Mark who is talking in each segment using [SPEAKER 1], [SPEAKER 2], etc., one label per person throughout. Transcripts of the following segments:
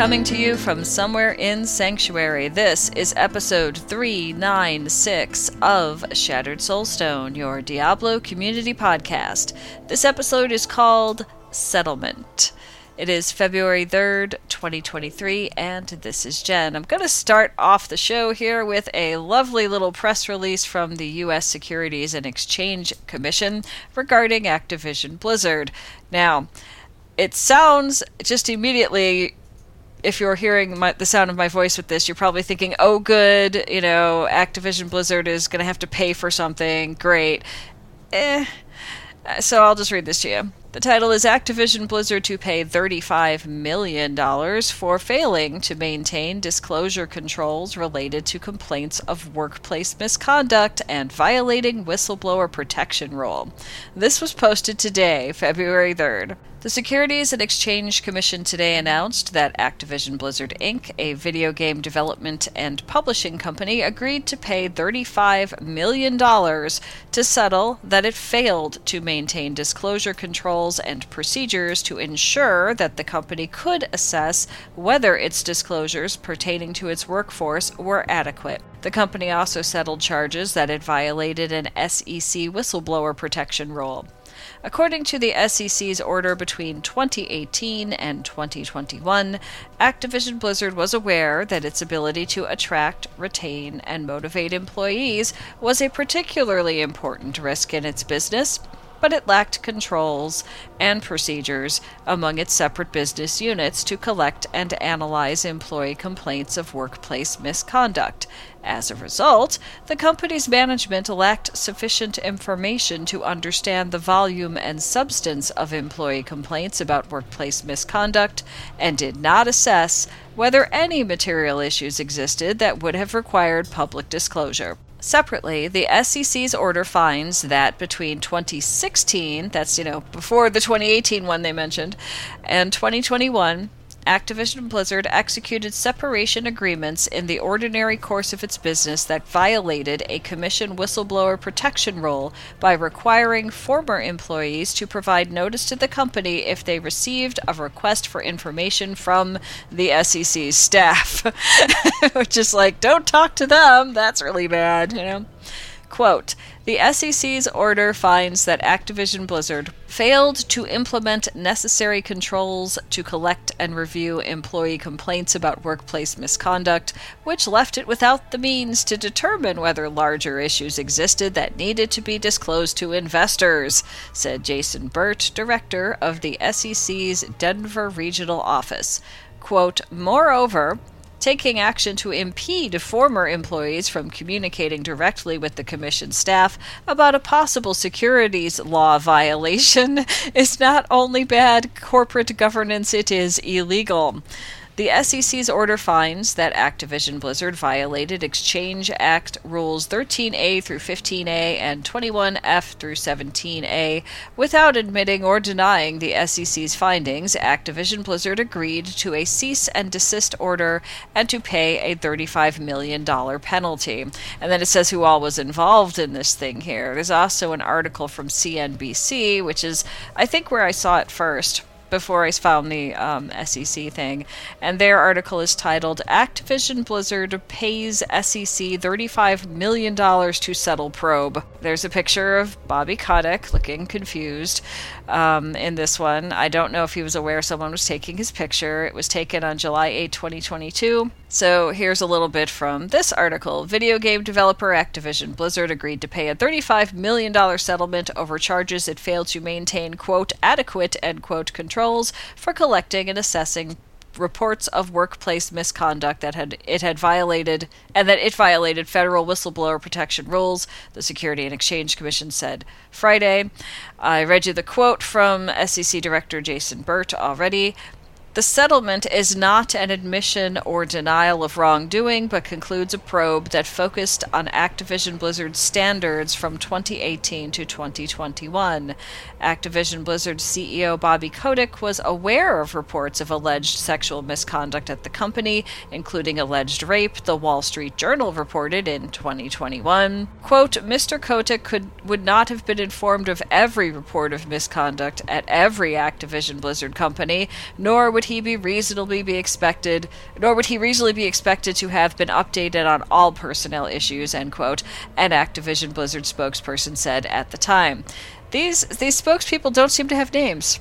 [SPEAKER 1] Coming to you from somewhere in Sanctuary, this is episode 396 of Shattered Soulstone, your Diablo Community Podcast. This episode is called Settlement. It is February 3rd, 2023, and this is Jen. I'm going to start off the show here with a lovely little press release from the U.S. Securities and Exchange Commission regarding Activision Blizzard. Now, it sounds just immediately if you're hearing my, the sound of my voice with this, you're probably thinking, oh, good, you know, Activision Blizzard is going to have to pay for something. Great. Eh. So I'll just read this to you. The title is Activision Blizzard to pay $35 million for failing to maintain disclosure controls related to complaints of workplace misconduct and violating whistleblower protection rule. This was posted today, February 3rd. The Securities and Exchange Commission today announced that Activision Blizzard Inc., a video game development and publishing company, agreed to pay $35 million to settle that it failed to maintain disclosure controls and procedures to ensure that the company could assess whether its disclosures pertaining to its workforce were adequate. The company also settled charges that it violated an SEC whistleblower protection rule. According to the SEC's order between 2018 and 2021, Activision Blizzard was aware that its ability to attract, retain, and motivate employees was a particularly important risk in its business but it lacked controls and procedures among its separate business units to collect and analyze employee complaints of workplace misconduct. As a result, the company's management lacked sufficient information to understand the volume and substance of employee complaints about workplace misconduct and did not assess whether any material issues existed that would have required public disclosure. Separately, the SEC's order finds that between 2016, that's, you know, before the 2018 one they mentioned, and 2021, Activision Blizzard executed separation agreements in the ordinary course of its business that violated a commission whistleblower protection rule by requiring former employees to provide notice to the company if they received a request for information from the SEC's staff. Which is like, don't talk to them. That's really bad, you know? Quote The SEC's order finds that Activision Blizzard failed to implement necessary controls to collect and review employee complaints about workplace misconduct, which left it without the means to determine whether larger issues existed that needed to be disclosed to investors, said Jason Burt, director of the SEC's Denver Regional Office. Quote, Moreover, taking action to impede former employees from communicating directly with the Commission staff about a possible securities law violation is not only bad corporate governance, it is illegal. The SEC's order finds that Activision Blizzard violated Exchange Act Rules 13A through 15A and 21F through 17A. Without admitting or denying the SEC's findings, Activision Blizzard agreed to a cease and desist order and to pay a $35 million penalty. And then it says who all was involved in this thing here. There's also an article from CNBC, which is, I think, where I saw it first before I found the um, SEC thing, and their article is titled "Activision Blizzard Pays SEC $35 Million to Settle Probe." There's a picture of Bobby Kotick looking confused um, in this one. I don't know if he was aware someone was taking his picture. It was taken on July 8, 2022. So here's a little bit from this article. Video game developer Activision Blizzard agreed to pay a $35 million settlement over charges it failed to maintain, quote, adequate, end quote, controls for collecting and assessing reports of workplace misconduct that had it had violated and that it violated federal whistleblower protection rules, the Security and Exchange Commission said Friday. I read you the quote from SEC Director Jason Burt already. The settlement is not an admission or denial of wrongdoing, but concludes a probe that focused on Activision Blizzard's standards from 2018 to 2021. Activision Blizzard's CEO Bobby Kotick was aware of reports of alleged sexual misconduct at the company, including alleged rape, the Wall Street Journal reported in 2021. Quote, Mr. Kotick could, would not have been informed of every report of misconduct at every Activision Blizzard company, nor would would he be reasonably be expected, nor would he reasonably be expected to have been updated on all personnel issues, end quote, an Activision Blizzard spokesperson said at the time. These these spokespeople don't seem to have names.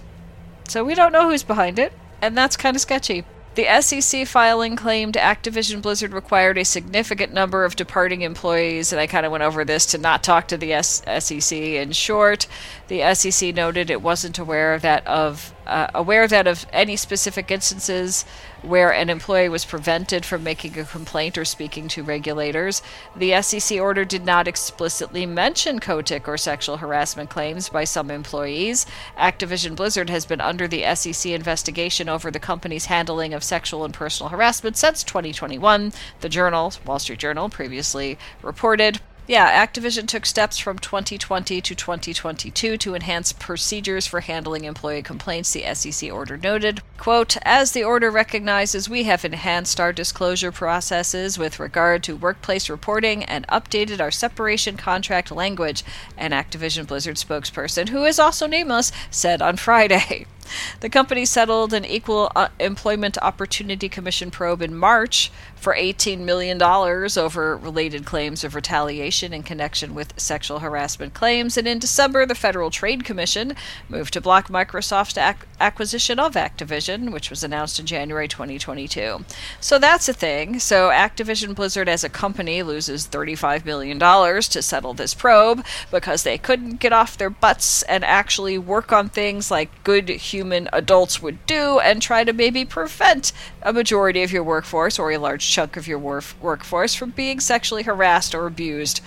[SPEAKER 1] So we don't know who's behind it, and that's kind of sketchy. The SEC filing claimed Activision Blizzard required a significant number of departing employees, and I kind of went over this to not talk to the S- SEC. In short, the SEC noted it wasn't aware that of uh, aware that of any specific instances where an employee was prevented from making a complaint or speaking to regulators. The SEC order did not explicitly mention Kotick or sexual harassment claims by some employees. Activision Blizzard has been under the SEC investigation over the company's handling of sexual and personal harassment since 2021. The Journal, Wall Street Journal, previously reported. Yeah, Activision took steps from 2020 to 2022 to enhance procedures for handling employee complaints, the SEC order noted. Quote, as the order recognizes, we have enhanced our disclosure processes with regard to workplace reporting and updated our separation contract language, an Activision Blizzard spokesperson, who is also nameless, said on Friday. The company settled an Equal uh, Employment Opportunity Commission probe in March for $18 million over related claims of retaliation in connection with sexual harassment claims. And in December, the Federal Trade Commission moved to block Microsoft's ac- acquisition of Activision, which was announced in January 2022. So that's a thing. So Activision Blizzard as a company loses $35 million to settle this probe because they couldn't get off their butts and actually work on things like good human adults would do and try to maybe prevent a majority of your workforce or a large chunk of your workforce from being sexually harassed or abused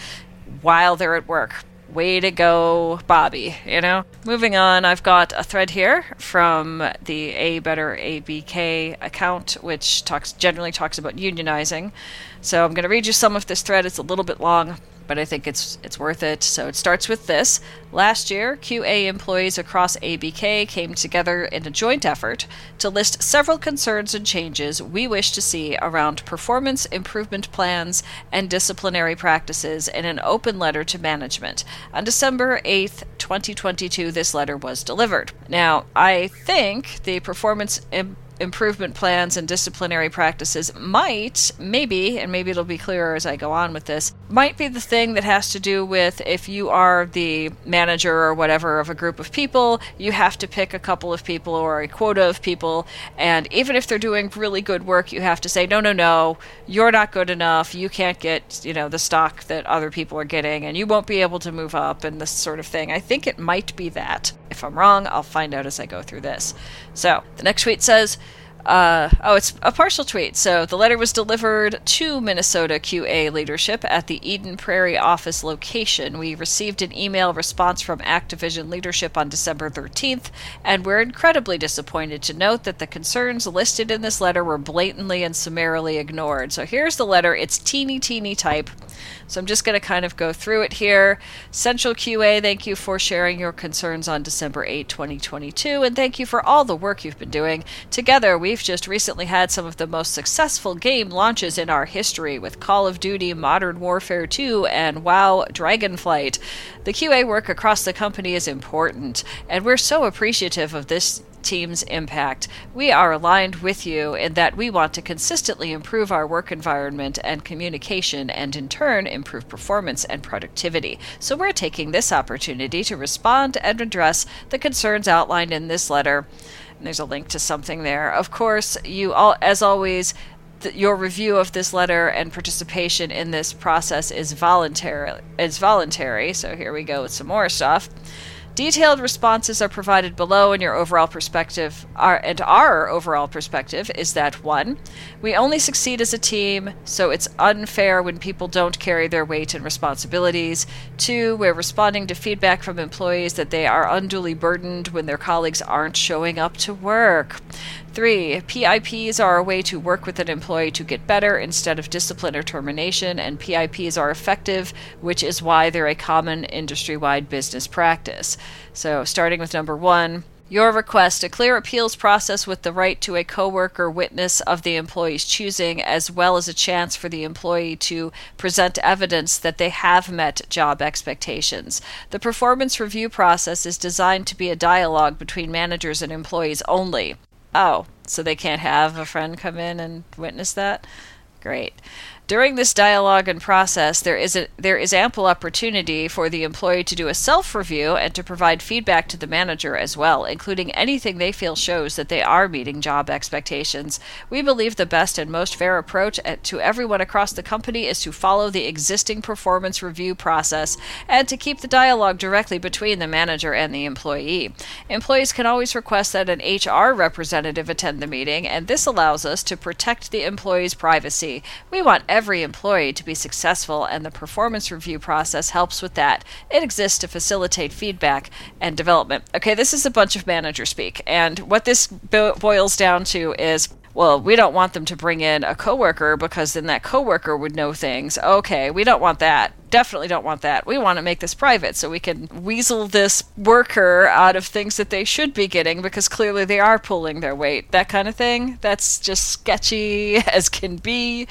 [SPEAKER 1] while they're at work. Way to go, Bobby, you know? Moving on, I've got a thread here from the A Better ABK account, which talks generally talks about unionizing. So I'm going to read you some of this thread. It's a little bit long, but I think it's it's worth it. So it starts with this. Last year, QA employees across ABK came together in a joint effort to list several concerns and changes we wish to see around performance improvement plans and disciplinary practices in an open letter to management. On December 8th, 2022, this letter was delivered. Now, I think the performance improvement plans and disciplinary practices might, maybe, and maybe it'll be clearer as I go on with this, might be the thing that has to do with if you are the manager or whatever of a group of people, you have to pick a couple of people or a quota of people, and even if they're doing really good work, you have to say, no, no, no, you're not good enough, you can't get, you know, the stock that other people are getting, and you won't be able to move up, and this sort of thing. I think it might be that. If I'm wrong, I'll find out as I go through this. So, the next tweet says, uh, oh, it's a partial tweet. So the letter was delivered to Minnesota QA leadership at the Eden Prairie office location. We received an email response from Activision leadership on December 13th, and we're incredibly disappointed to note that the concerns listed in this letter were blatantly and summarily ignored. So here's the letter. It's teeny, teeny type. So I'm just going to kind of go through it here. Central QA, thank you for sharing your concerns on December 8, 2022, and thank you for all the work you've been doing. Together, we've just recently had some of the most successful game launches in our history with Call of Duty Modern Warfare 2 and WoW Dragonflight. The QA work across the company is important, and we're so appreciative of this team's impact. We are aligned with you in that we want to consistently improve our work environment and communication and in turn improve performance and productivity. So we're taking this opportunity to respond and address the concerns outlined in this letter. There's a link to something there. Of course, you all as always your review of this letter and participation in this process is voluntary is voluntary so here we go with some more stuff Detailed responses are provided below, and your overall perspective are, and our overall perspective is that one, we only succeed as a team, so it's unfair when people don't carry their weight and responsibilities. Two, we're responding to feedback from employees that they are unduly burdened when their colleagues aren't showing up to work. Three, PIPs are a way to work with an employee to get better instead of discipline or termination, and PIPs are effective, which is why they're a common industry wide business practice. So, starting with number one, your request a clear appeals process with the right to a coworker witness of the employee's choosing, as well as a chance for the employee to present evidence that they have met job expectations. The performance review process is designed to be a dialogue between managers and employees only. Oh, so they can't have a friend come in and witness that? Great. During this dialogue and process, there is a, there is ample opportunity for the employee to do a self-review and to provide feedback to the manager as well, including anything they feel shows that they are meeting job expectations. We believe the best and most fair approach to everyone across the company is to follow the existing performance review process and to keep the dialogue directly between the manager and the employee. Employees can always request that an HR representative attend the meeting, and this allows us to protect the employee's privacy. We want every employee to be successful, and the performance review process helps with that. It exists to facilitate feedback and development. Okay, this is a bunch of manager speak, and what this bo- boils down to is well, we don't want them to bring in a coworker because then that coworker would know things. Okay, we don't want that. Definitely don't want that. We want to make this private so we can weasel this worker out of things that they should be getting because clearly they are pulling their weight. That kind of thing. That's just sketchy as can be.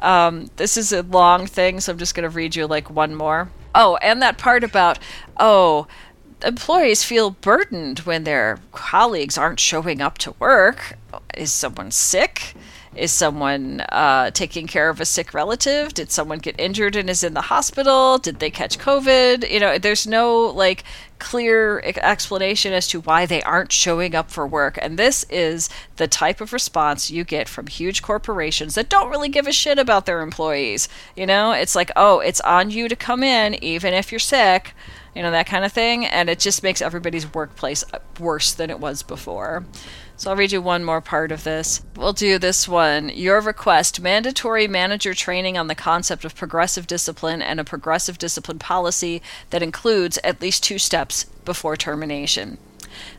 [SPEAKER 1] Um, this is a long thing, so I'm just going to read you like one more. Oh, and that part about, oh, employees feel burdened when their colleagues aren't showing up to work. Is someone sick? Is someone uh, taking care of a sick relative? Did someone get injured and is in the hospital? Did they catch COVID? You know, there's no like clear explanation as to why they aren't showing up for work. And this is the type of response you get from huge corporations that don't really give a shit about their employees. You know, it's like, oh, it's on you to come in even if you're sick you know, that kind of thing. And it just makes everybody's workplace uh, worse than it was before. So I'll read you one more part of this. We'll do this one. Your request mandatory manager training on the concept of progressive discipline and a progressive discipline policy that includes at least two steps before termination.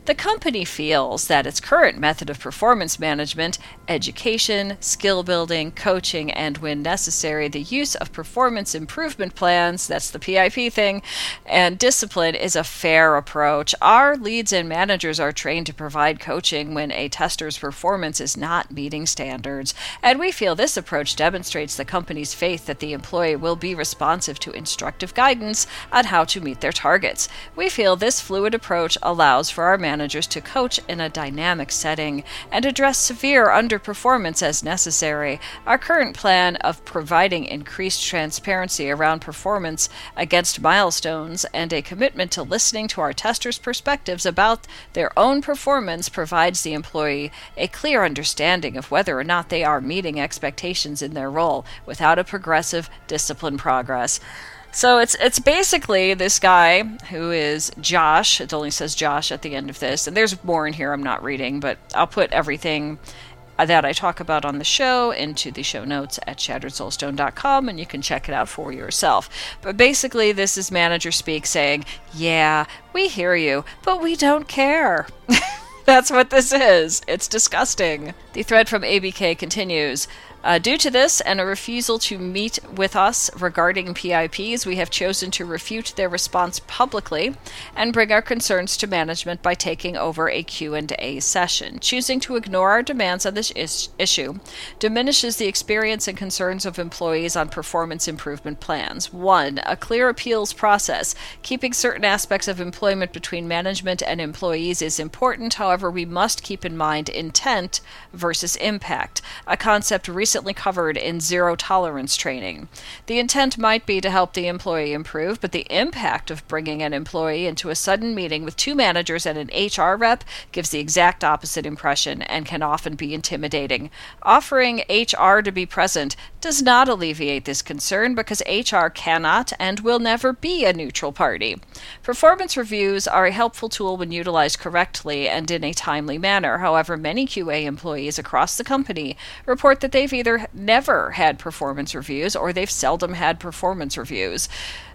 [SPEAKER 1] The company feels that its current method of performance management, education, skill building, coaching, and when necessary, the use of performance improvement plans that's the PIP thing and discipline is a fair approach. Our leads and managers are trained to provide coaching when a tester's performance is not meeting standards, and we feel this approach demonstrates the company's faith that the employee will be responsive to instructive guidance on how to meet their targets. We feel this fluid approach allows for our managers managers to coach in a dynamic setting and address severe underperformance as necessary. Our current plan of providing increased transparency around performance against milestones and a commitment to listening to our testers' perspectives about their own performance provides the employee a clear understanding of whether or not they are meeting expectations in their role without a progressive discipline progress. So it's it's basically this guy who is Josh. It only says Josh at the end of this, and there's more in here I'm not reading, but I'll put everything that I talk about on the show into the show notes at shatteredsoulstone.com and you can check it out for yourself. But basically, this is manager speak saying, Yeah, we hear you, but we don't care. That's what this is. It's disgusting. The thread from ABK continues. Uh, due to this and a refusal to meet with us regarding PIPs, we have chosen to refute their response publicly and bring our concerns to management by taking over a Q&A session. Choosing to ignore our demands on this is- issue diminishes the experience and concerns of employees on performance improvement plans. 1. A clear appeals process. Keeping certain aspects of employment between management and employees is important, however, we must keep in mind intent versus impact, a concept recently recently covered in zero tolerance training. The intent might be to help the employee improve, but the impact of bringing an employee into a sudden meeting with two managers and an HR rep gives the exact opposite impression and can often be intimidating. Offering HR to be present does not alleviate this concern because HR cannot and will never be a neutral party. Performance reviews are a helpful tool when utilized correctly and in a timely manner. However, many QA employees across the company report that they've either never had performance reviews or they've seldom had performance reviews.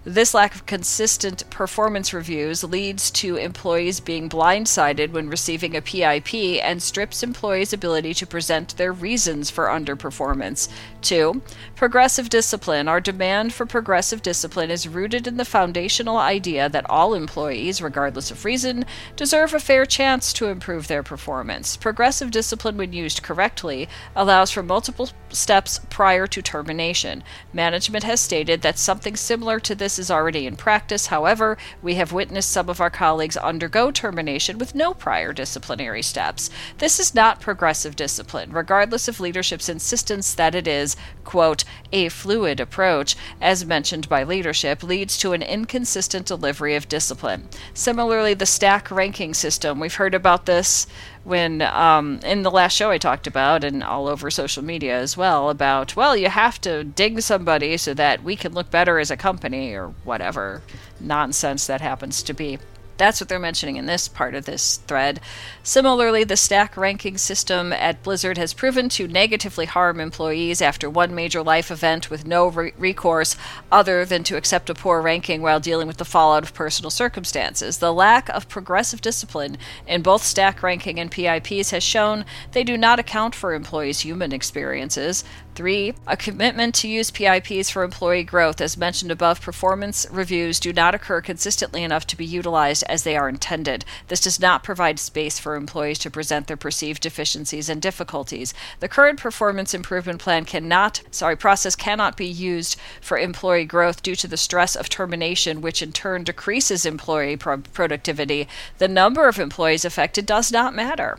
[SPEAKER 1] This lack of consistent performance reviews leads to employees being blindsided when receiving a PIP and strips employees' ability to present their reasons for underperformance. Two, progressive discipline. Our demand for progressive discipline is rooted in the foundational idea that all employees, regardless of reason, deserve a fair chance to improve their performance. Progressive discipline, when used correctly, allows for multiple steps prior to termination. Management has stated that something similar to this is already in practice. However, we have witnessed some of our colleagues undergo termination with no prior disciplinary steps. This is not progressive discipline, regardless of leadership's insistence that it is, quote, a fluid approach, as mentioned by leadership, leads to an inconsistent delivery of discipline. Similarly, the stack ranking system, we've heard about this when um, in the last show I talked about, and all over social media as well, about, well, you have to ding somebody so that we can look better as a company or whatever nonsense that happens to be. That's what they're mentioning in this part of this thread. Similarly, the stack ranking system at Blizzard has proven to negatively harm employees after one major life event with no re- recourse other than to accept a poor ranking while dealing with the fallout of personal circumstances. The lack of progressive discipline in both stack ranking and PIPs has shown they do not account for employees' human experiences. Three, a commitment to use PIPs for employee growth. As mentioned above, performance reviews do not occur consistently enough to be utilized as they are intended. This does not provide space for employees to present their perceived deficiencies and difficulties. The current performance improvement plan cannot, sorry, process cannot be used for employee growth due to the stress of termination, which in turn decreases employee pro- productivity. The number of employees affected does not matter.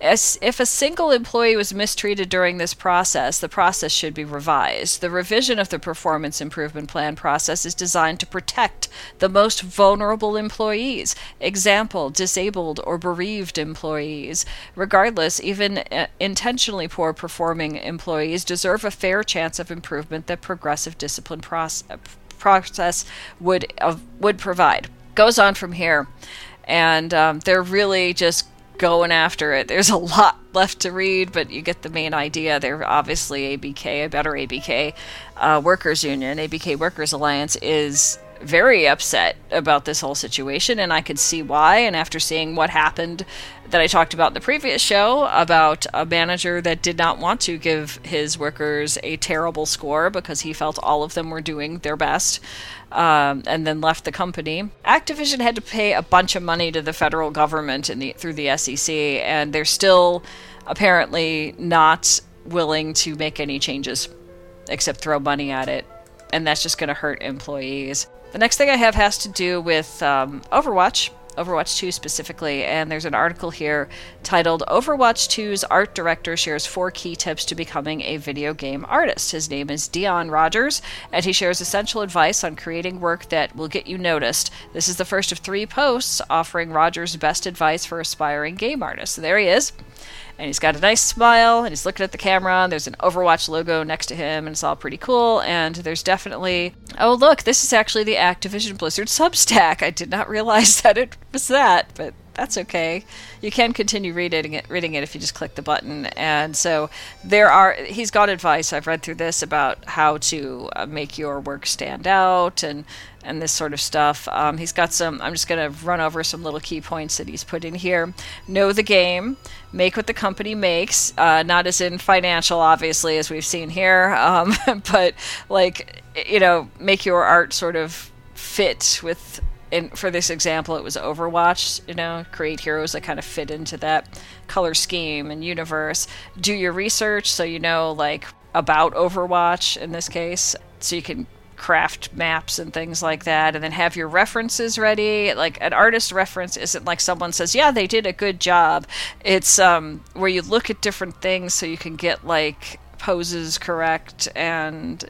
[SPEAKER 1] As if a single employee was mistreated during this process, the process process should be revised. The revision of the performance improvement plan process is designed to protect the most vulnerable employees, example, disabled or bereaved employees. Regardless, even uh, intentionally poor performing employees deserve a fair chance of improvement that progressive discipline process, process would uh, would provide. Goes on from here, and um, they're really just going after it. There's a lot left to read, but you get the main idea. They're obviously ABK, a better ABK uh, Workers Union, ABK Workers Alliance is very upset about this whole situation, and I could see why. And after seeing what happened that I talked about in the previous show about a manager that did not want to give his workers a terrible score because he felt all of them were doing their best, um, and then left the company. Activision had to pay a bunch of money to the federal government the through the SEC, and they're still apparently not willing to make any changes except throw money at it, and that's just going to hurt employees. The next thing I have has to do with um, Overwatch. Overwatch 2 specifically, and there's an article here titled Overwatch 2's art director shares four key tips to becoming a video game artist. His name is Dion Rogers, and he shares essential advice on creating work that will get you noticed. This is the first of three posts offering Rogers' best advice for aspiring game artists. So there he is and he's got a nice smile and he's looking at the camera and there's an overwatch logo next to him and it's all pretty cool and there's definitely oh look this is actually the activision blizzard substack i did not realize that it was that but that's okay. You can continue reading it, reading it if you just click the button. And so there are. He's got advice. I've read through this about how to uh, make your work stand out and and this sort of stuff. Um, he's got some. I'm just going to run over some little key points that he's put in here. Know the game. Make what the company makes. Uh, not as in financial, obviously, as we've seen here, um, but like you know, make your art sort of fit with in, for this example, it was Overwatch, you know, create heroes that kind of fit into that color scheme and universe. Do your research so you know, like, about Overwatch in this case, so you can craft maps and things like that and then have your references ready like an artist reference isn't like someone says yeah they did a good job it's um, where you look at different things so you can get like poses correct and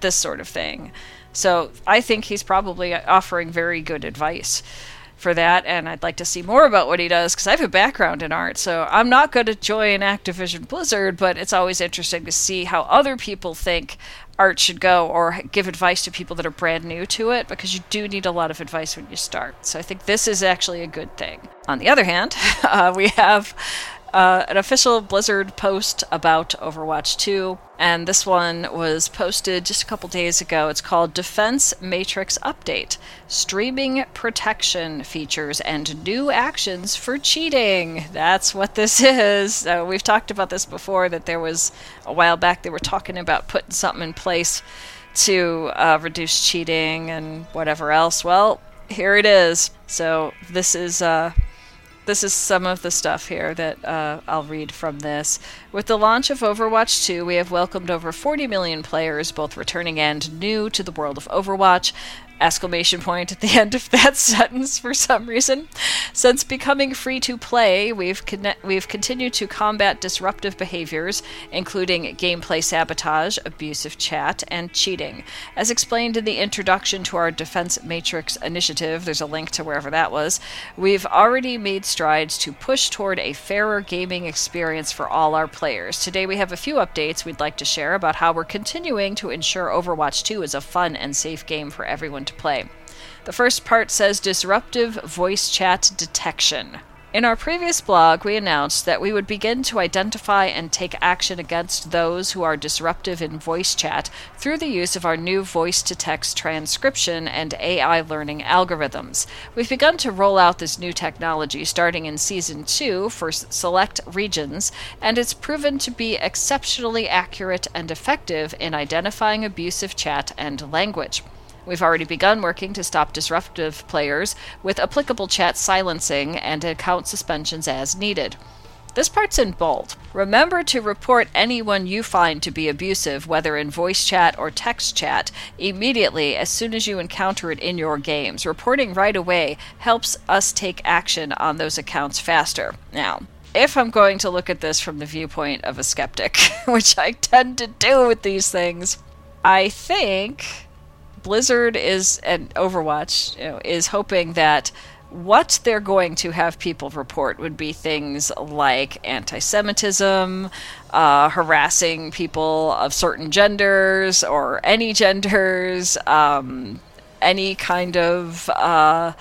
[SPEAKER 1] this sort of thing so I think he's probably offering very good advice for that, and I'd like to see more about what he does because I have a background in art. So I'm not going to join Activision Blizzard, but it's always interesting to see how other people think art should go or give advice to people that are brand new to it because you do need a lot of advice when you start. So I think this is actually a good thing. On the other hand, uh, we have uh, an official Blizzard post about Overwatch 2, and this one was posted just a couple days ago. It's called Defense Matrix Update Streaming Protection Features and New Actions for Cheating. That's what this is. Uh, we've talked about this before, that there was a while back they were talking about putting something in place to uh, reduce cheating and whatever else. Well, here it is. So this is uh, this is some of the stuff here that uh, I'll read from this. With the launch of Overwatch 2, we have welcomed over 40 million players, both returning and new, to the world of Overwatch exclamation point at the end of that sentence for some reason. Since becoming free to play, we've con- we've continued to combat disruptive behaviors, including gameplay sabotage, abusive chat, and cheating. As explained in the introduction to our Defense Matrix initiative, there's a link to wherever that was. We've already made strides to push toward a fairer gaming experience for all our players. Today we have a few updates we'd like to share about how we're continuing to ensure Overwatch 2 is a fun and safe game for everyone to play. The first part says disruptive voice chat detection. In our previous blog, we announced that we would begin to identify and take action against those who are disruptive in voice chat through the use of our new voice to text transcription and AI learning algorithms. We've begun to roll out this new technology starting in Season 2 for select regions, and it's proven to be exceptionally accurate and effective in identifying abusive chat and language. We've already begun working to stop disruptive players with applicable chat silencing and account suspensions as needed. This part's in bold. Remember to report anyone you find to be abusive, whether in voice chat or text chat, immediately as soon as you encounter it in your games. Reporting right away helps us take action on those accounts faster. Now, if I'm going to look at this from the viewpoint of a skeptic, which I tend to do with these things, I think Blizzard is and Overwatch you know, is hoping that what they're going to have people report would be things like anti-Semitism, uh, harassing people of certain genders or any genders, um, any kind of uh,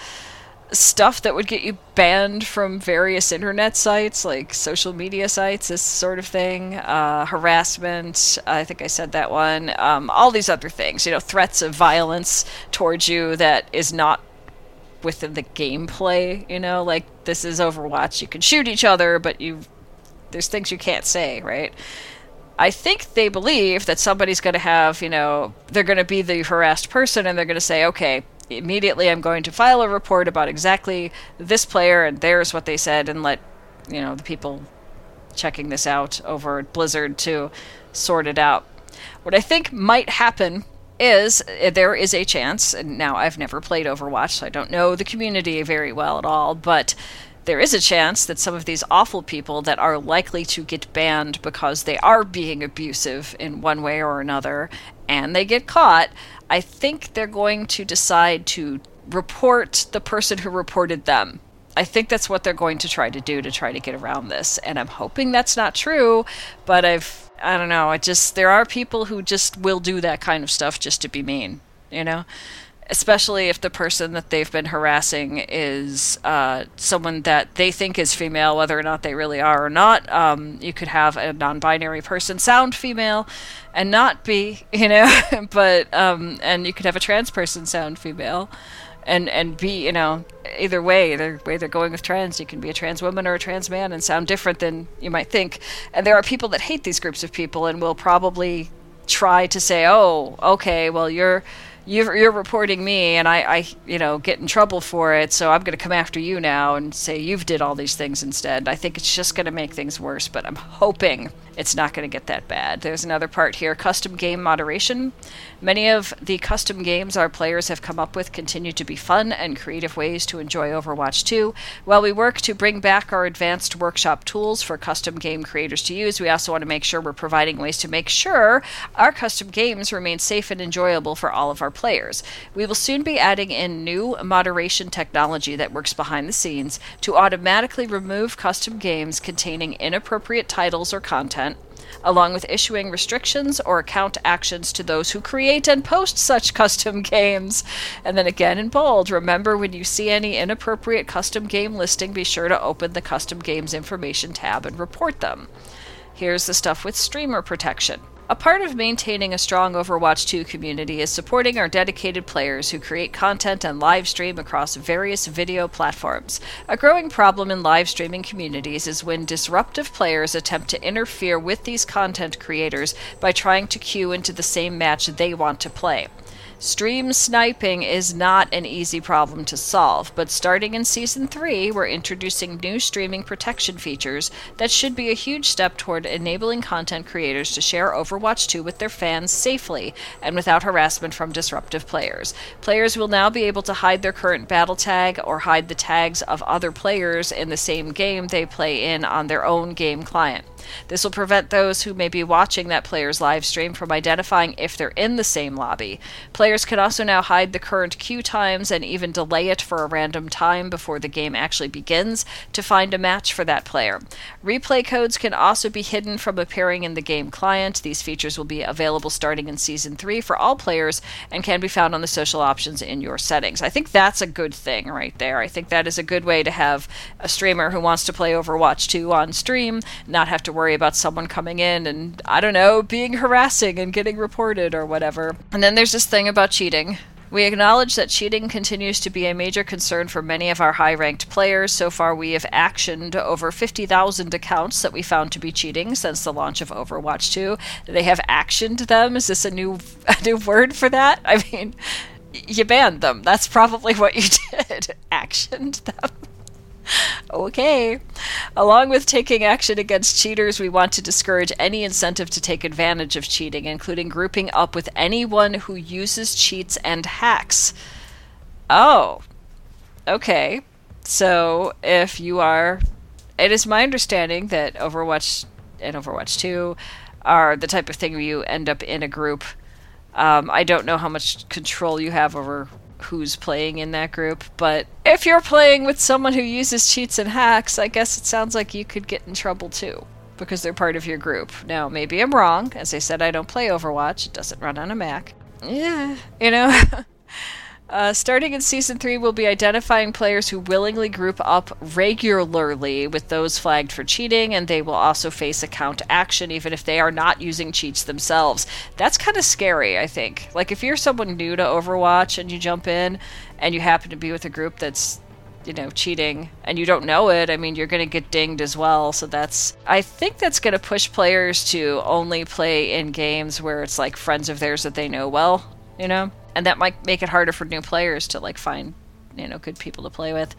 [SPEAKER 1] stuff that would get you banned from various internet sites, like social media sites, this sort of thing, uh, harassment. I think I said that one. Um, all these other things, you know, threats of violence towards you that is not within the gameplay. You know, like this is Overwatch. You can shoot each other, but you there's things you can't say, right? I think they believe that somebody's going to have, you know, they're going to be the harassed person and they're going to say, okay, immediately I'm going to file a report about exactly this player and there's what they said and let you know the people checking this out over at Blizzard to sort it out. What I think might happen is eh, there is a chance, and now I've never played Overwatch, so I don't know the community very well at all, but there is a chance that some of these awful people that are likely to get banned because they are being abusive in one way or another and they get caught I think they're going to decide to report the person who reported them. I think that's what they're going to try to do to try to get around this. And I'm hoping that's not true, but I've I don't know, I just there are people who just will do that kind of stuff just to be mean, you know? Especially if the person that they've been harassing is uh, someone that they think is female, whether or not they really are or not. Um, you could have a non-binary person sound female and not be, you know, but um, and you could have a trans person sound female. And, and be you know either way the way they're going with trans you can be a trans woman or a trans man and sound different than you might think and there are people that hate these groups of people and will probably try to say oh okay well you're you're, you're reporting me and I, I, you know, get in trouble for it, so I'm going to come after you now and say you've did all these things instead. I think it's just going to make things worse, but I'm hoping it's not going to get that bad. There's another part here custom game moderation. Many of the custom games our players have come up with continue to be fun and creative ways to enjoy Overwatch 2. While we work to bring back our advanced workshop tools for custom game creators to use, we also want to make sure we're providing ways to make sure our custom games remain safe and enjoyable for all of our players. We will soon be adding in new moderation technology that works behind the scenes to automatically remove custom games containing inappropriate titles or content along with issuing restrictions or account actions to those who create and post such custom games. And then again in bold, remember when you see any inappropriate custom game listing, be sure to open the custom games information tab and report them. Here's the stuff with streamer protection. A part of maintaining a strong Overwatch 2 community is supporting our dedicated players who create content and live stream across various video platforms. A growing problem in live streaming communities is when disruptive players attempt to interfere with these content creators by trying to queue into the same match they want to play. Stream sniping is not an easy problem to solve, but starting in Season 3, we're introducing new streaming protection features that should be a huge step toward enabling content creators to share Overwatch 2 with their fans safely and without harassment from disruptive players. Players will now be able to hide their current battle tag or hide the tags of other players in the same game they play in on their own game client. This will prevent those who may be watching that player's live stream from identifying if they're in the same lobby. Players can also now hide the current queue times and even delay it for a random time before the game actually begins to find a match for that player. Replay codes can also be hidden from appearing in the game client. These features will be available starting in Season 3 for all players and can be found on the social options in your settings. I think that's a good thing right there. I think that is a good way to have a streamer who wants to play Overwatch 2 on stream not have to worry about someone coming in and, I don't know, being harassing and getting reported or whatever. And then there's this thing about cheating. We acknowledge that cheating continues to be a major concern for many of our high ranked players. So far, we have actioned over 50,000 accounts that we found to be cheating since the launch of Overwatch 2. They have actioned them. Is this a new, a new word for that? I mean, you banned them. That's probably what you did. actioned them okay. Along with taking action against cheaters, we want to discourage any incentive to take advantage of cheating, including grouping up with anyone who uses cheats and hacks. Oh, okay. So if you are. It is my understanding that Overwatch and Overwatch 2 are the type of thing where you end up in a group. Um, I don't know how much control you have over who's playing in that group, but if you're playing with someone who uses cheats and hacks, I guess it sounds like you could get in trouble too because they're part of your group. Now, maybe I'm wrong. As I said, I don't play Overwatch. It doesn't run on a Mac. Yeah, you know. Uh, starting in season three, we'll be identifying players who willingly group up regularly with those flagged for cheating, and they will also face account action even if they are not using cheats themselves. That's kind of scary, I think. Like, if you're someone new to Overwatch and you jump in and you happen to be with a group that's you know cheating and you don't know it i mean you're going to get dinged as well so that's i think that's going to push players to only play in games where it's like friends of theirs that they know well you know and that might make it harder for new players to like find you know good people to play with.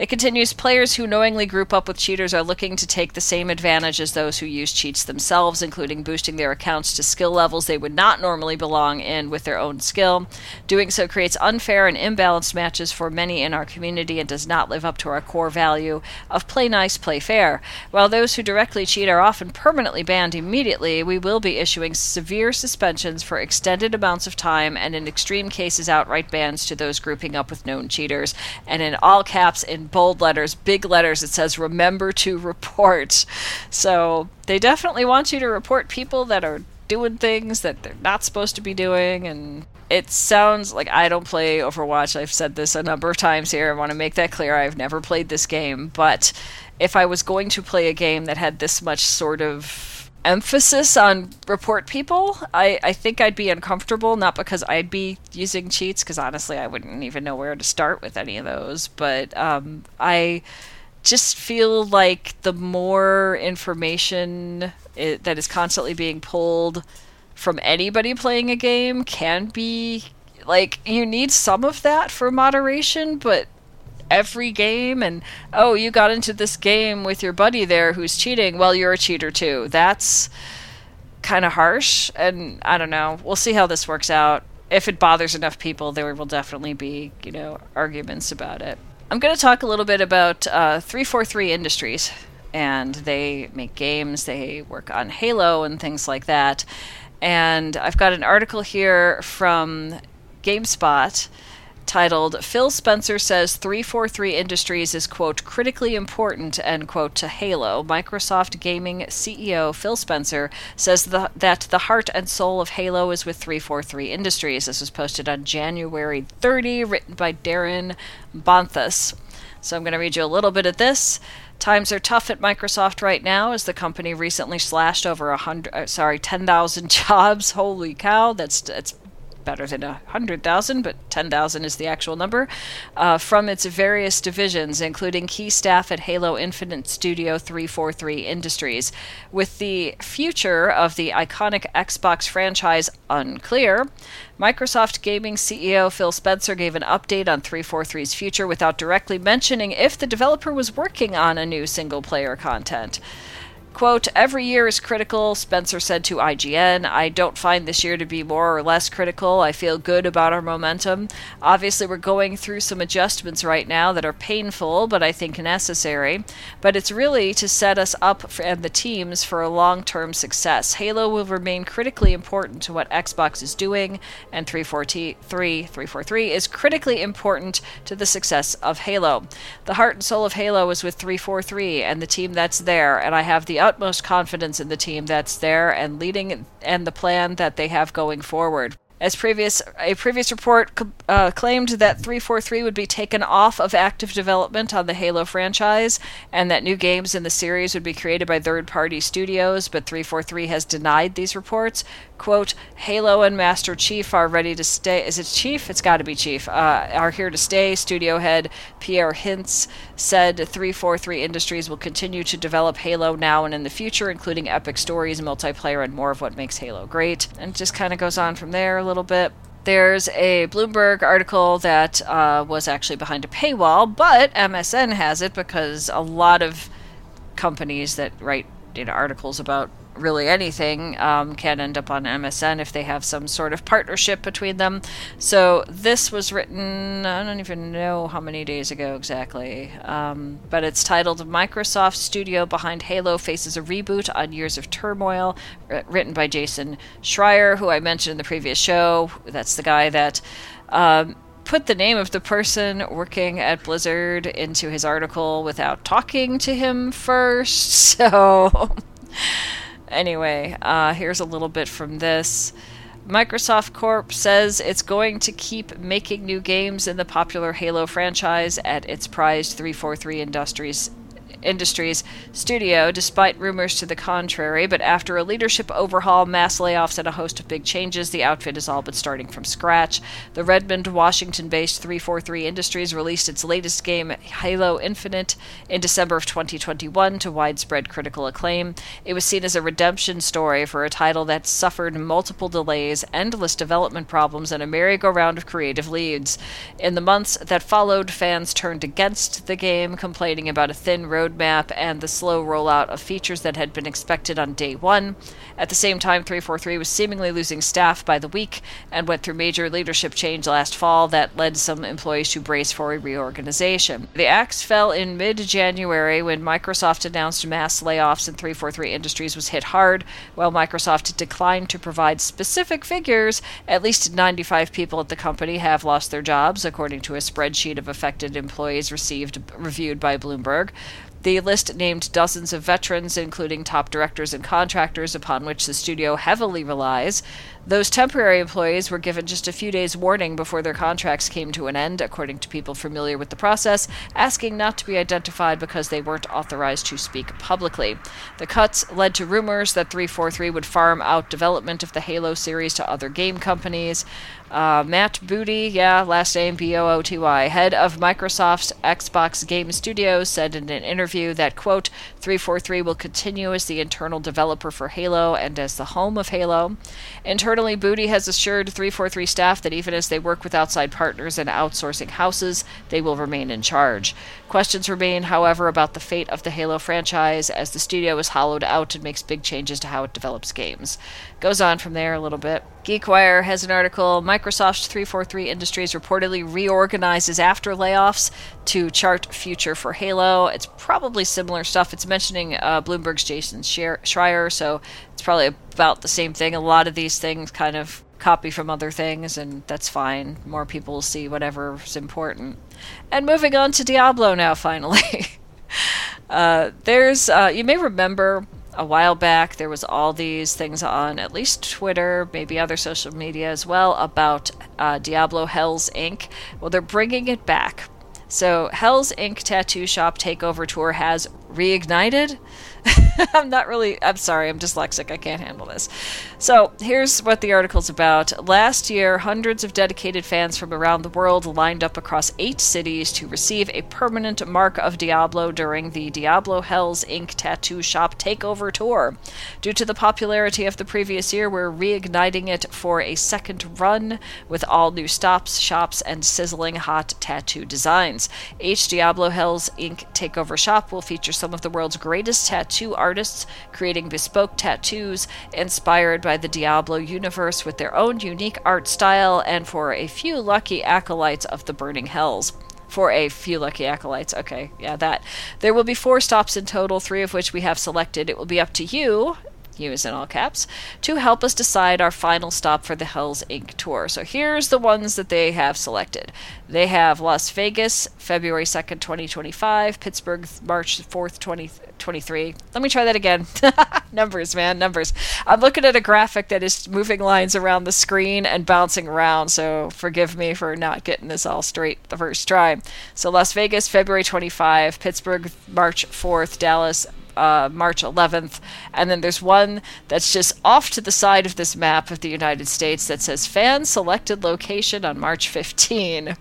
[SPEAKER 1] It continues players who knowingly group up with cheaters are looking to take the same advantage as those who use cheats themselves, including boosting their accounts to skill levels they would not normally belong in with their own skill. Doing so creates unfair and imbalanced matches for many in our community and does not live up to our core value of play nice, play fair. While those who directly cheat are often permanently banned immediately, we will be issuing severe suspensions for extended amounts of time and in extreme cases outright bans to those grouping up with known cheaters and in all caps, in bold letters, big letters, it says, remember to report. So they definitely want you to report people that are doing things that they're not supposed to be doing and it sounds like I don't play Overwatch. I've said this a number of times here. I want to make that clear. I've never played this game, but if I was going to play a game that had this much sort of emphasis on report people, I, I think I'd be uncomfortable, not because I'd be using cheats, because honestly, I wouldn't even know where to start with any of those, but um, I just feel like the more information it, that is constantly being pulled from anybody playing a game can be like you need some of that for moderation, but every game and oh you got into this game with your buddy there who's cheating. Well you're a cheater too. That's kind of harsh and i don't know. We'll see how this works out. If it bothers enough people there will definitely be you know arguments about it. I'm going to talk a little bit about uh, 343 industries and they make games they work on halo and things like that. And i've got an article here from GameSpot titled Phil Spencer says 343 Industries is quote critically important end quote to Halo. Microsoft Gaming CEO Phil Spencer says the, that the heart and soul of Halo is with 343 Industries. This was posted on January 30, written by Darryn Bonthuys. So I'm going to read you a little bit of this. Times are tough at Microsoft right now as the company recently slashed over a hundred, uh, sorry, 10,000 jobs. Holy cow, that's that's better than a hundred thousand, but ten thousand is the actual number, uh, from its various divisions, including key staff at Halo Infinite Studio 343 Industries. With the future of the iconic Xbox franchise unclear, Microsoft Gaming CEO Phil Spencer gave an update on 343's future without directly mentioning if the developer was working on a new single player content. Quote, every year is critical, Spencer said to IGN. I don't find this year to be more or less critical. I feel good about our momentum. Obviously, we're going through some adjustments right now that are painful, but I think necessary. But it's really to set us up for, and the teams for a long term success. Halo will remain critically important to what Xbox is doing, and 343, 343 is critically important to the success of Halo. The heart and soul of Halo is with 343 and the team that's there, and I have the utmost confidence in the team that's there and leading and the plan that they have going forward. As previous a previous report uh, claimed that 343 would be taken off of active development on the Halo franchise, and that new games in the series would be created by third-party studios, but 343 has denied these reports. "Quote: Halo and Master Chief are ready to stay. Is it Chief? It's got to be Chief. Uh, are here to stay." Studio head Pierre Hintz said 343 Industries will continue to develop Halo now and in the future, including epic stories, multiplayer, and more of what makes Halo great. And just kind of goes on from there little bit. There's a Bloomberg article that uh, was actually behind a paywall, but MSN has it because a lot of companies that write you know, articles about really anything um, can end up on MSN if they have some sort of partnership between them. So this was written, I don't even know how many days ago exactly, um, but it's titled Microsoft Studio Behind Halo Faces a Reboot on Years of Turmoil, written by Jason Schreier, who I mentioned in the previous show. That's the guy that. Um, put the name of the person working at Blizzard into his article without talking to him first. So Anyway, uh, here's a little bit from this. Microsoft Corp says it's going to keep making new games in the popular Halo franchise at its prized 343 Industries Industries studio, despite rumors to the contrary. But after a leadership overhaul, mass layoffs, and a host of big changes, the outfit is all but starting from scratch. The Redmond, Washington based 343 Industries released its latest game, Halo Infinite, in December of 2021 to widespread critical acclaim. It was seen as a redemption story for a title that suffered multiple delays, endless development problems, and a merry-go-round of creative leads. In the months that followed, fans turned against the game, complaining about a thin road roadmap and the slow rollout of features that had been expected on day one. At the same time, 343 was seemingly losing staff by the week and went through major leadership change last fall that led some employees to brace for a reorganization. The axe fell in mid January when Microsoft announced mass layoffs and 343 Industries was hit hard. While Microsoft declined to provide specific figures, at least 95 people at the company have lost their jobs, according to a spreadsheet of affected employees received reviewed by Bloomberg. The list named dozens of veterans, including top directors and contractors, upon which the studio heavily relies. Those temporary employees were given just a few days' warning before their contracts came to an end, according to people familiar with the process, asking not to be identified because they weren't authorized to speak publicly. The cuts led to rumors that 343 would farm out development of the Halo series to other game companies. Uh, Matt Booty, yeah, last name B O O T Y, head of Microsoft's Xbox Game Studios, said in an interview that, quote, 343 will continue as the internal developer for Halo and as the home of Halo. Internally, Booty has assured 343 staff that even as they work with outside partners and outsourcing houses, they will remain in charge. Questions remain, however, about the fate of the Halo franchise as the studio is hollowed out and makes big changes to how it develops games. Goes on from there a little bit. GeekWire has an article Microsoft 343 Industries reportedly reorganizes after layoffs to chart future for Halo. It's probably similar stuff. It's mentioning uh, Bloomberg's Jason Schreier, so it's probably about the same thing. A lot of these things kind of copy from other things, and that's fine. More people will see whatever's important. And moving on to Diablo now, finally. uh, there's, uh, you may remember a while back there was all these things on at least Twitter, maybe other social media as well, about uh, Diablo Hells Inc. Well, they're bringing it back. So Hell's Inc. Tattoo Shop Takeover Tour has reignited. I'm not really, I'm sorry, I'm dyslexic. I can't handle this. So, here's what the article's about. Last year, hundreds of dedicated fans from around the world lined up across eight cities to receive a permanent mark of Diablo during the Diablo Hells Inc. Tattoo Shop Takeover Tour. Due to the popularity of the previous year, we're reigniting it for a second run with all new stops, shops, and sizzling hot tattoo designs. Each Diablo Hells Inc. Takeover Shop will feature some of the world's greatest tattoo artists creating bespoke tattoos inspired by the Diablo universe with their own unique art style, and for a few lucky acolytes of the Burning Hells for a few lucky acolytes. Okay, yeah, that. There will be four stops in total, three of which we have selected. It will be up to you, use in all caps, to help us decide our final stop for the Hells Inc. tour. So here's the ones that they have selected. They have Las Vegas, February 2nd, 2025, Pittsburgh, March 4th, 2023. Let me try that again. numbers, man, numbers. I'm looking at a graphic that is moving lines around the screen and bouncing around, so forgive me for not getting this all straight the first try. So Las Vegas, February 25, Pittsburgh, March 4th, Dallas, uh, March 11th. And then there's one that's just off to the side of this map of the United States that says fan selected location on March 15.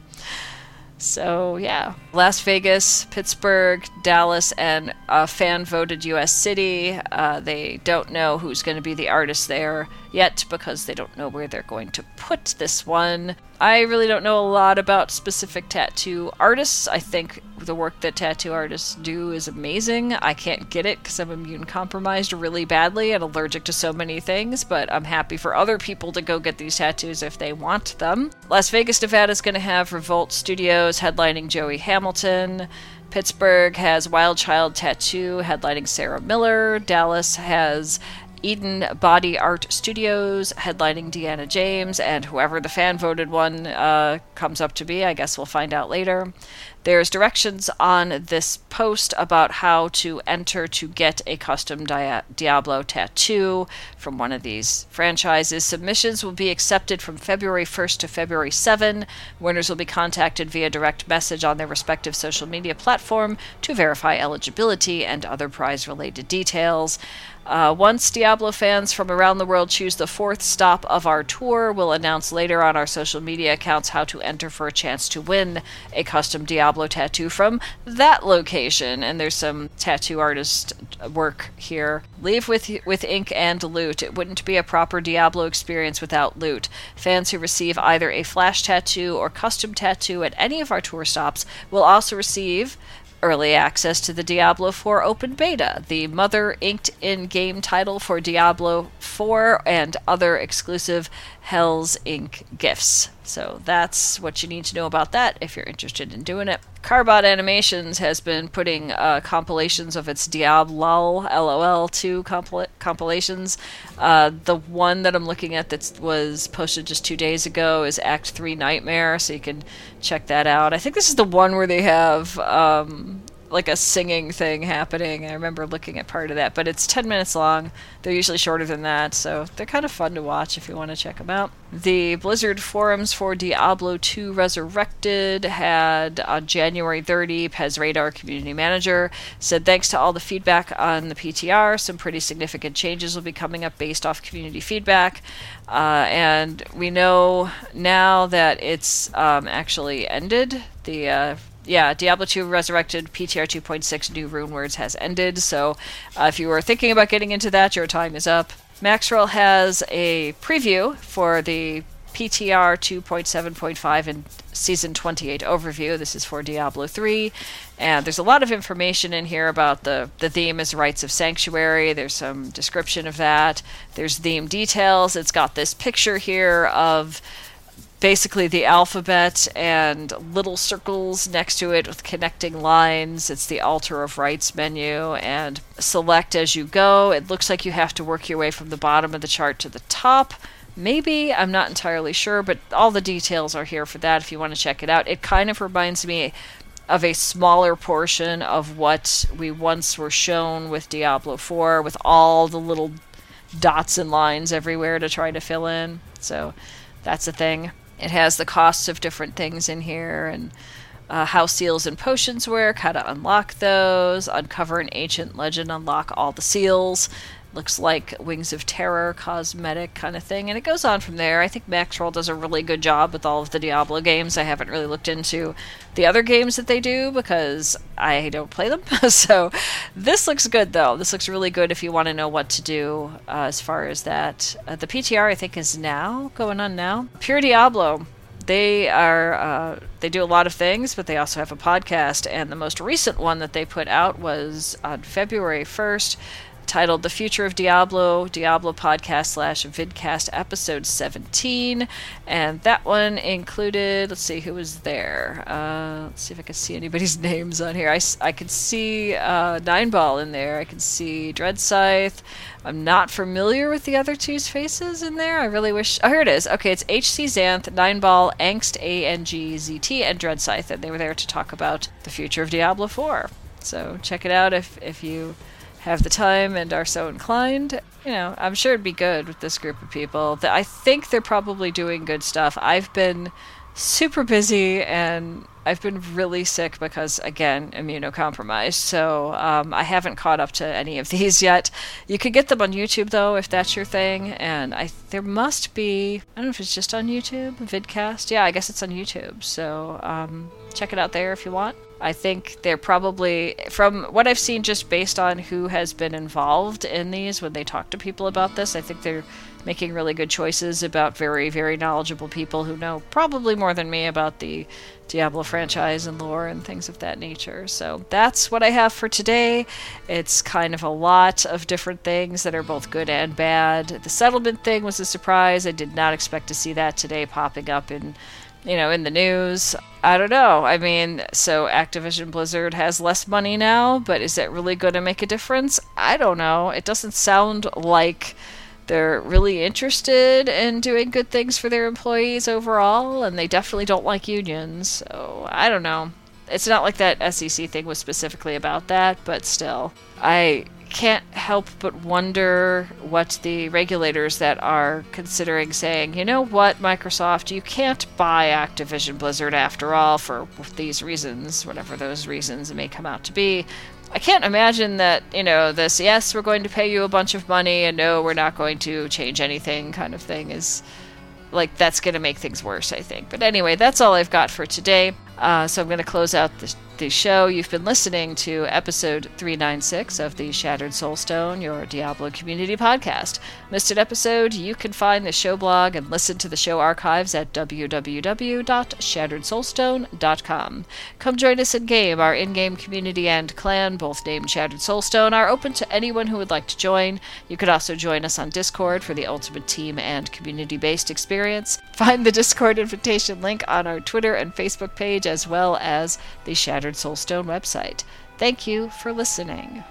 [SPEAKER 1] So, yeah. Las Vegas, Pittsburgh, Dallas, and a fan voted US City. Uh, they don't know who's going to be the artist there yet because they don't know where they're going to put this one. I really don't know a lot about specific tattoo artists. I think the work that tattoo artists do is amazing. I can't get it because I'm immune compromised really badly and allergic to so many things, but I'm happy for other people to go get these tattoos if they want them. Las Vegas, Nevada is going to have Revolt Studios headlining Joey Hamilton. Pittsburgh has Wild Child Tattoo headlining Sarah Miller. Dallas has Eden Body Art Studios, headlining Deanna James, and whoever the fan voted one uh, comes up to be, I guess we'll find out later. There's directions on this post about how to enter to get a custom Dia- Diablo tattoo from one of these franchises. Submissions will be accepted from February 1st to February 7. Winners will be contacted via direct message on their respective social media platform to verify eligibility and other prize related details. Uh, once Diablo fans from around the world choose the fourth stop of our tour, we'll announce later on our social media accounts how to enter for a chance to win a custom Diablo tattoo from that location. And there's some tattoo artist work here. Leave with with ink and loot. It wouldn't be a proper Diablo experience without loot. Fans who receive either a flash tattoo or custom tattoo at any of our tour stops will also receive early access to the Diablo 4 open beta, the mother inked in game title for Diablo 4, and other exclusive Hells Inc. gifts. So that's what you need to know about that if you're interested in doing it. Carbot Animations has been putting uh, compilations of its Diablo LOL 2 compil- compilations. Uh, the one that I'm looking at that was posted just two days ago is Act 3 Nightmare, so you can check that out. I think this is the one where they have. Um, like a singing thing happening. I remember looking at part of that, but it's 10 minutes long. They're usually shorter than that, so they're kind of fun to watch if you want to check them out. The Blizzard forums for Diablo 2 Resurrected had on January 30, PezRadar community manager said thanks to all the feedback on the PTR, some pretty significant changes will be coming up based off community feedback. Uh, and we know now that it's um, actually ended. The uh, yeah, Diablo 2 Resurrected PTR 2.6 New Rune Words has ended, so uh, if you were thinking about getting into that, your time is up. Maxroll has a preview for the PTR 2.7.5 and Season 28 overview. This is for Diablo 3, and there's a lot of information in here about the, the theme is Rites of Sanctuary. There's some description of that. There's theme details. It's got this picture here of basically the alphabet and little circles next to it with connecting lines. It's the Altar of rites menu and select as you go. It looks like you have to work your way from the bottom of the chart to the top. Maybe, I'm not entirely sure, but all the details are here for that if you want to check it out. It kind of reminds me of a smaller portion of what we once were shown with Diablo 4, with all the little dots and lines everywhere to try to fill in. So that's a thing. It has the costs of different things in here and uh, how seals and potions work, how to unlock those, uncover an ancient legend, unlock all the seals. Looks like Wings of Terror cosmetic kind of thing, and it goes on from there. I think Maxroll does a really good job with all of the Diablo games. I haven't really looked into the other games that they do because I don't play them. so this looks good though. This looks really good if you want to know what to do uh, as far as that. Uh, the PTR I think is now going on now. Pure Diablo they are uh, they do a lot of things, but they also have a podcast. And the most recent one that they put out was on February first titled The Future of Diablo, Diablo Podcast slash Vidcast Episode 17. And that one included, let's see who was there. Uh, let's see if I can see anybody's names on here. I, I could see uh, Nineball in there. I can see Dread Scythe. I'm not familiar with the other two's faces in there. I really wish. Oh, here it is. Okay, it's HC Xanth, Nineball, Angst, A-N-G-Z-T, and Dread Scythe. And they were there to talk about the future of Diablo 4. So check it out if, if you have the time and are so inclined, you know, I'm sure it'd be good with this group of people. I think they're probably doing good stuff. I've been super busy and I've been really sick because, again, immunocompromised. So um, I haven't caught up to any of these yet. You could get them on YouTube though, if that's your thing. And I there must be I don't know if it's just on YouTube, vidcast. Yeah, I guess it's on YouTube. So um, check it out there if you want. I think they're probably, from what I've seen, just based on who has been involved in these when they talk to people about this, I think they're making really good choices about very, very knowledgeable people who know probably more than me about the Diablo franchise and lore and things of that nature. So that's what I have for today. It's kind of a lot of different things that are both good and bad. The settlement thing was a surprise. I did not expect to see that today popping up in you know, in the news. I don't know. I mean, so Activision Blizzard has less money now, but is that really going to make a difference? I don't know. It doesn't sound like they're really interested in doing good things for their employees overall, and they definitely don't like unions. So I don't know. It's not like that SEC thing was specifically about that, but still. I can't help but wonder what the regulators that are considering saying, you know what, Microsoft, you can't buy Activision Blizzard after all for these reasons, whatever those reasons may come out to be. I can't imagine that, you know, this, yes, we're going to pay you a bunch of money and no, we're not going to change anything kind of thing is like that's going to make things worse, I think. But anyway, that's all I've got for today. Uh, so I'm going to close out the, the show. You've been listening to episode 396 of the Shattered Soulstone, your Diablo community podcast. Missed an episode? You can find the show blog and listen to the show archives at www.shatteredsoulstone.com. Come join us in game. Our in game community and clan, both named Shattered Soulstone, are open to anyone who would like to join. You could also join us on Discord for the ultimate team and community based experience. Find the Discord invitation link on our Twitter and Facebook page as well as the Shattered Soulstone website. Thank you for listening.